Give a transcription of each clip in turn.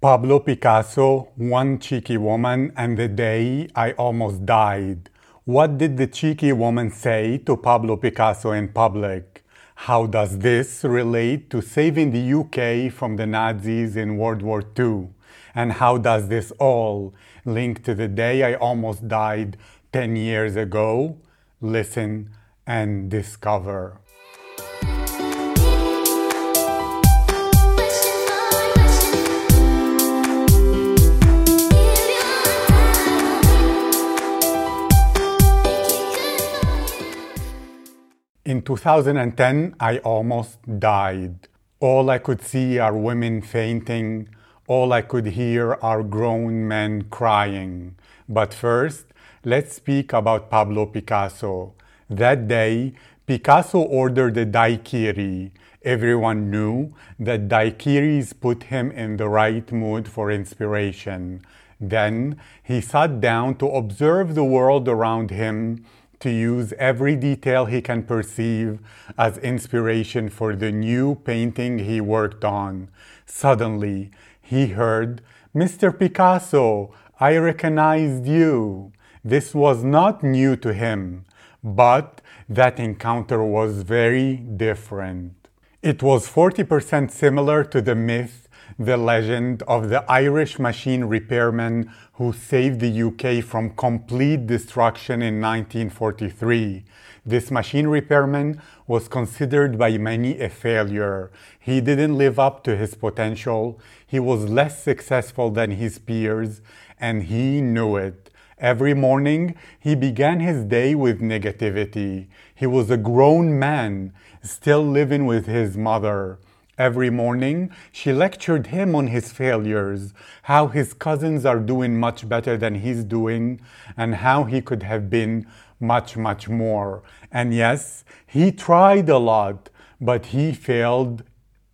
Pablo Picasso, One Cheeky Woman, and the Day I Almost Died. What did the cheeky woman say to Pablo Picasso in public? How does this relate to saving the UK from the Nazis in World War II? And how does this all link to the day I almost died 10 years ago? Listen and discover. In 2010, I almost died. All I could see are women fainting. All I could hear are grown men crying. But first, let's speak about Pablo Picasso. That day, Picasso ordered a daiquiri. Everyone knew that daiquiris put him in the right mood for inspiration. Then he sat down to observe the world around him to use every detail he can perceive as inspiration for the new painting he worked on. Suddenly, he heard, Mr. Picasso, I recognized you. This was not new to him, but that encounter was very different. It was 40% similar to the myth the legend of the Irish machine repairman who saved the UK from complete destruction in 1943. This machine repairman was considered by many a failure. He didn't live up to his potential. He was less successful than his peers, and he knew it. Every morning, he began his day with negativity. He was a grown man, still living with his mother. Every morning, she lectured him on his failures, how his cousins are doing much better than he's doing, and how he could have been much, much more. And yes, he tried a lot, but he failed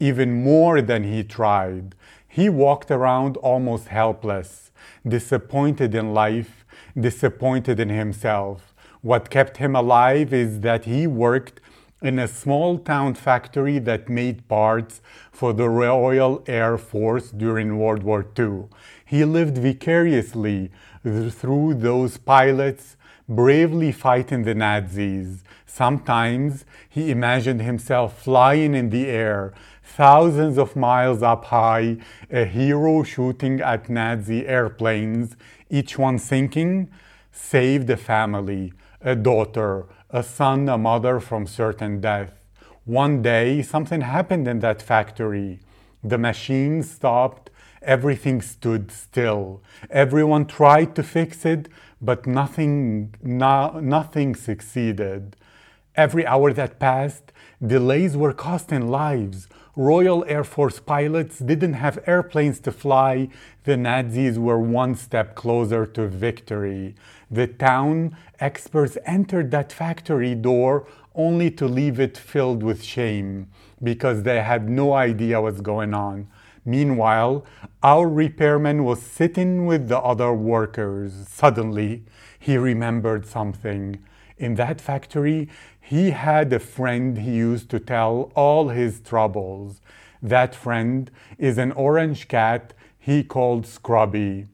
even more than he tried. He walked around almost helpless, disappointed in life, disappointed in himself. What kept him alive is that he worked in a small town factory that made parts for the Royal Air Force during World War II. He lived vicariously through those pilots bravely fighting the Nazis. Sometimes he imagined himself flying in the air, thousands of miles up high, a hero shooting at Nazi airplanes, each one sinking, saved a family, a daughter, a son, a mother from certain death. One day, something happened in that factory. The machine stopped, everything stood still. Everyone tried to fix it, but nothing, no, nothing succeeded. Every hour that passed, delays were costing lives. Royal Air Force pilots didn't have airplanes to fly. The Nazis were one step closer to victory. The town experts entered that factory door only to leave it filled with shame because they had no idea what's going on. Meanwhile, our repairman was sitting with the other workers. Suddenly, he remembered something. In that factory, he had a friend he used to tell all his troubles. That friend is an orange cat he called Scrubby.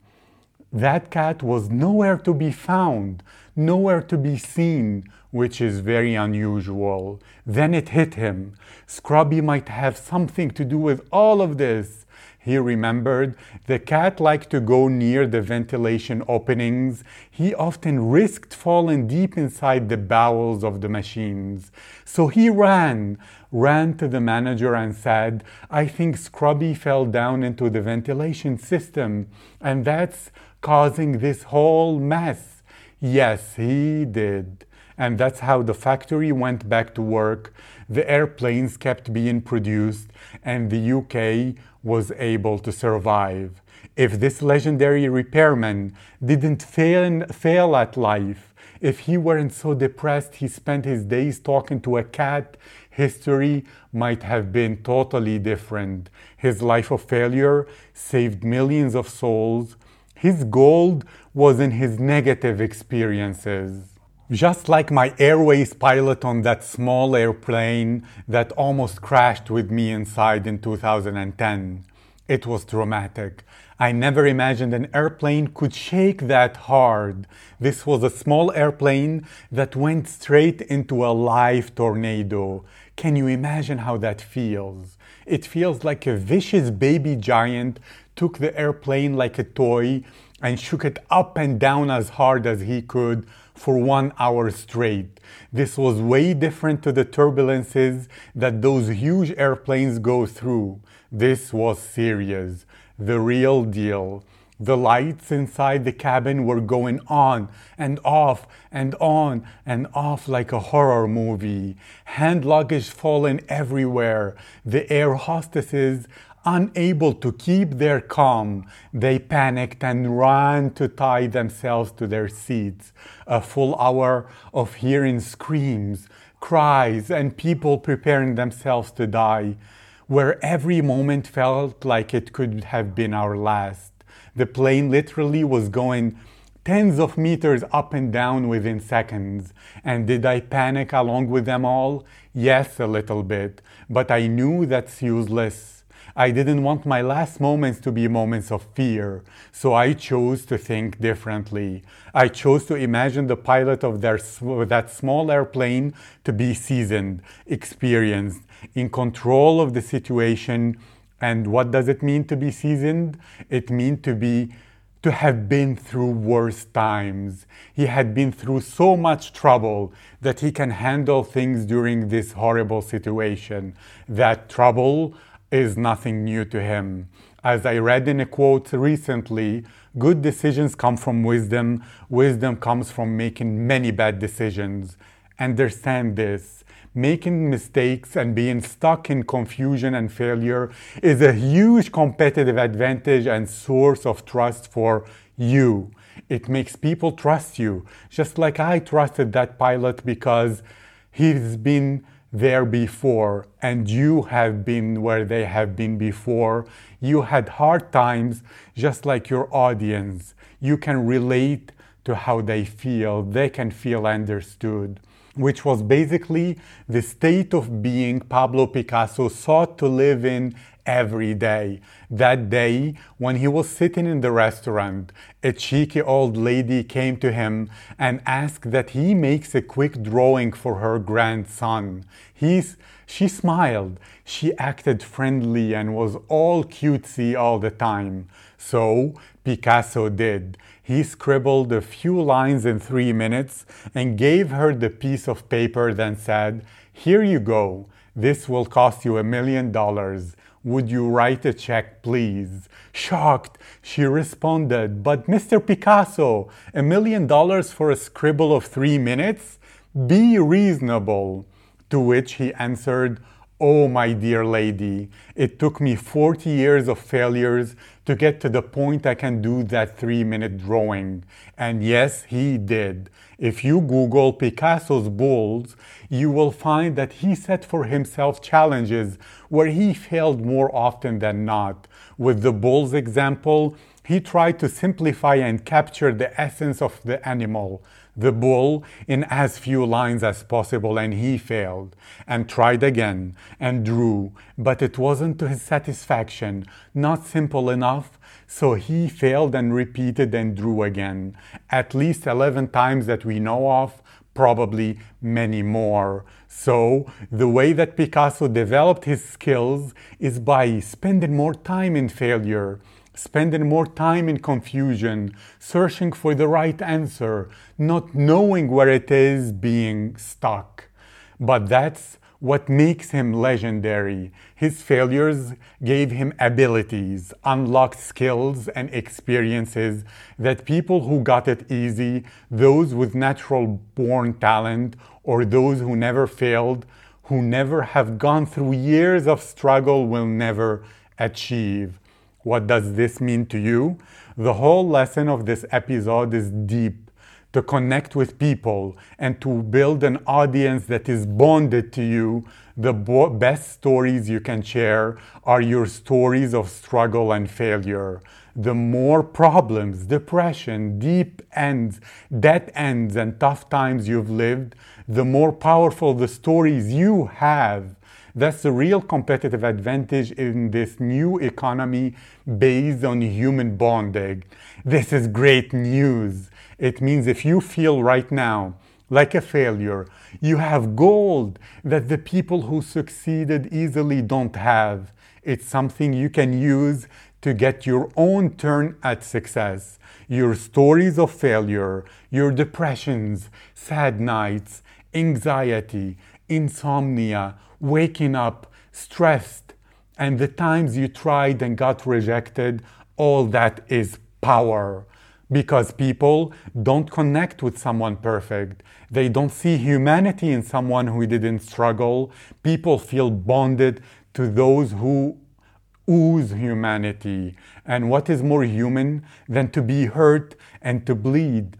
That cat was nowhere to be found, nowhere to be seen, which is very unusual. Then it hit him. Scrubby might have something to do with all of this. He remembered the cat liked to go near the ventilation openings. He often risked falling deep inside the bowels of the machines. So he ran, ran to the manager and said, I think Scrubby fell down into the ventilation system, and that's causing this whole mess. Yes, he did. And that's how the factory went back to work. The airplanes kept being produced, and the UK was able to survive. If this legendary repairman didn't fail, fail at life, if he weren't so depressed he spent his days talking to a cat, history might have been totally different. His life of failure saved millions of souls, his gold was in his negative experiences. Just like my airways pilot on that small airplane that almost crashed with me inside in 2010. It was dramatic. I never imagined an airplane could shake that hard. This was a small airplane that went straight into a live tornado. Can you imagine how that feels? It feels like a vicious baby giant took the airplane like a toy and shook it up and down as hard as he could for one hour straight. This was way different to the turbulences that those huge airplanes go through. This was serious, the real deal. The lights inside the cabin were going on and off and on and off like a horror movie. Hand luggage falling everywhere. The air hostesses Unable to keep their calm, they panicked and ran to tie themselves to their seats. A full hour of hearing screams, cries, and people preparing themselves to die, where every moment felt like it could have been our last. The plane literally was going tens of meters up and down within seconds. And did I panic along with them all? Yes, a little bit, but I knew that's useless. I didn't want my last moments to be moments of fear, so I chose to think differently. I chose to imagine the pilot of their, that small airplane to be seasoned, experienced, in control of the situation. And what does it mean to be seasoned? It means to be to have been through worse times. He had been through so much trouble that he can handle things during this horrible situation. That trouble is nothing new to him. As I read in a quote recently, good decisions come from wisdom, wisdom comes from making many bad decisions. Understand this. Making mistakes and being stuck in confusion and failure is a huge competitive advantage and source of trust for you. It makes people trust you, just like I trusted that pilot because he's been there before and you have been where they have been before. You had hard times just like your audience. You can relate to how they feel, they can feel understood, which was basically the state of being Pablo Picasso sought to live in every day. That day, when he was sitting in the restaurant, a cheeky old lady came to him and asked that he makes a quick drawing for her grandson. He's, she smiled. She acted friendly and was all cutesy all the time. So Picasso did. He scribbled a few lines in three minutes and gave her the piece of paper, then said, Here you go. This will cost you a million dollars. Would you write a check, please? Shocked, she responded, But Mr. Picasso, a million dollars for a scribble of three minutes? Be reasonable. To which he answered, Oh, my dear lady, it took me 40 years of failures to get to the point I can do that three minute drawing. And yes, he did. If you Google Picasso's bulls, you will find that he set for himself challenges where he failed more often than not. With the bull's example, he tried to simplify and capture the essence of the animal the bull in as few lines as possible, and he failed and tried again and drew, but it wasn't to his satisfaction, not simple enough, so he failed and repeated and drew again, at least 11 times that we know of, probably many more. So, the way that Picasso developed his skills is by spending more time in failure spending more time in confusion, searching for the right answer, not knowing where it is, being stuck. But that's what makes him legendary. His failures gave him abilities, unlocked skills and experiences that people who got it easy, those with natural born talent, or those who never failed, who never have gone through years of struggle will never achieve. What does this mean to you? The whole lesson of this episode is deep to connect with people and to build an audience that is bonded to you. The bo- best stories you can share are your stories of struggle and failure. The more problems, depression, deep ends, dead ends, and tough times you've lived, the more powerful the stories you have That's the real competitive advantage in this new economy based on human bonding. This is great news. It means if you feel right now like a failure, you have gold that the people who succeeded easily don't have. It's something you can use to get your own turn at success. Your stories of failure, your depressions, sad nights, anxiety, insomnia, waking up, stressed, and the times you tried and got rejected, all that is power. Because people don't connect with someone perfect. They don't see humanity in someone who didn't struggle. People feel bonded to those who ooze humanity. And what is more human than to be hurt and to bleed?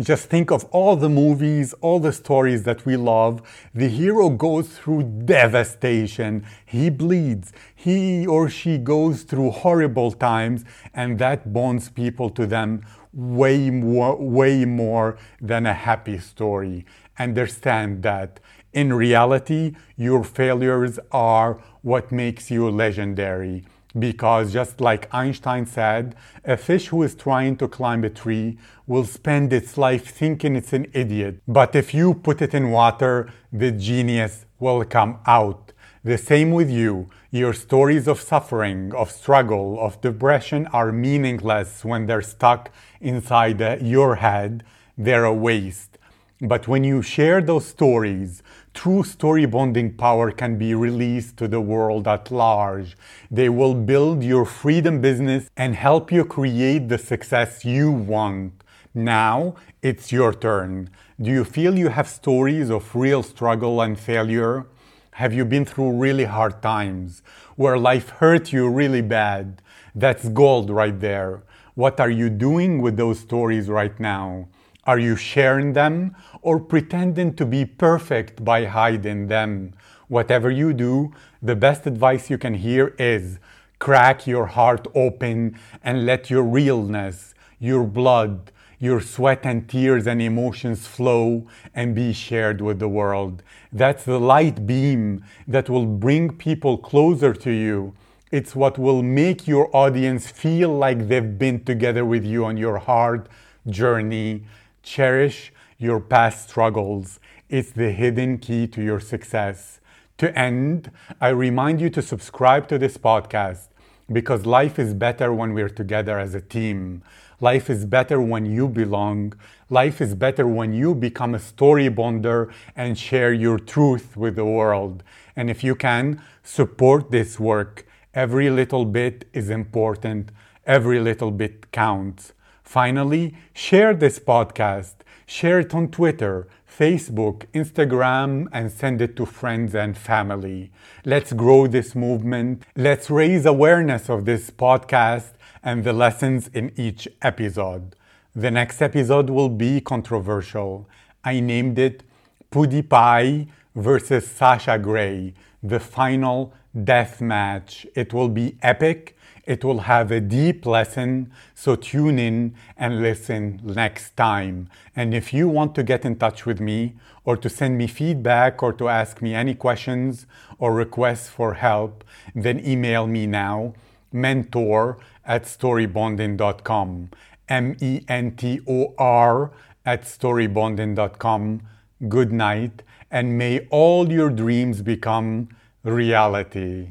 Just think of all the movies, all the stories that we love. The hero goes through devastation. He bleeds. He or she goes through horrible times, and that bonds people to them way more, way more than a happy story. Understand that. In reality, your failures are what makes you legendary. Because just like Einstein said, a fish who is trying to climb a tree will spend its life thinking it's an idiot. But if you put it in water, the genius will come out. The same with you. Your stories of suffering, of struggle, of depression are meaningless when they're stuck inside your head. They're a waste. But when you share those stories, true story bonding power can be released to the world at large. They will build your freedom business and help you create the success you want. Now it's your turn. Do you feel you have stories of real struggle and failure? Have you been through really hard times where life hurt you really bad? That's gold right there. What are you doing with those stories right now? Are you sharing them or pretending to be perfect by hiding them? Whatever you do, the best advice you can hear is crack your heart open and let your realness, your blood, your sweat and tears and emotions flow and be shared with the world. That's the light beam that will bring people closer to you. It's what will make your audience feel like they've been together with you on your hard journey Cherish your past struggles. It's the hidden key to your success. To end, I remind you to subscribe to this podcast because life is better when we're together as a team. Life is better when you belong. Life is better when you become a story bonder and share your truth with the world. And if you can, support this work. Every little bit is important, every little bit counts. Finally, share this podcast. Share it on Twitter, Facebook, Instagram, and send it to friends and family. Let's grow this movement. Let's raise awareness of this podcast and the lessons in each episode. The next episode will be controversial. I named it PewDiePie versus Sasha Grey, the final death match. It will be epic it will have a deep lesson, so tune in and listen next time. And if you want to get in touch with me, or to send me feedback, or to ask me any questions or requests for help, then email me now mentor at storybonding.com. M E N T O R at storybonding.com. Good night, and may all your dreams become reality.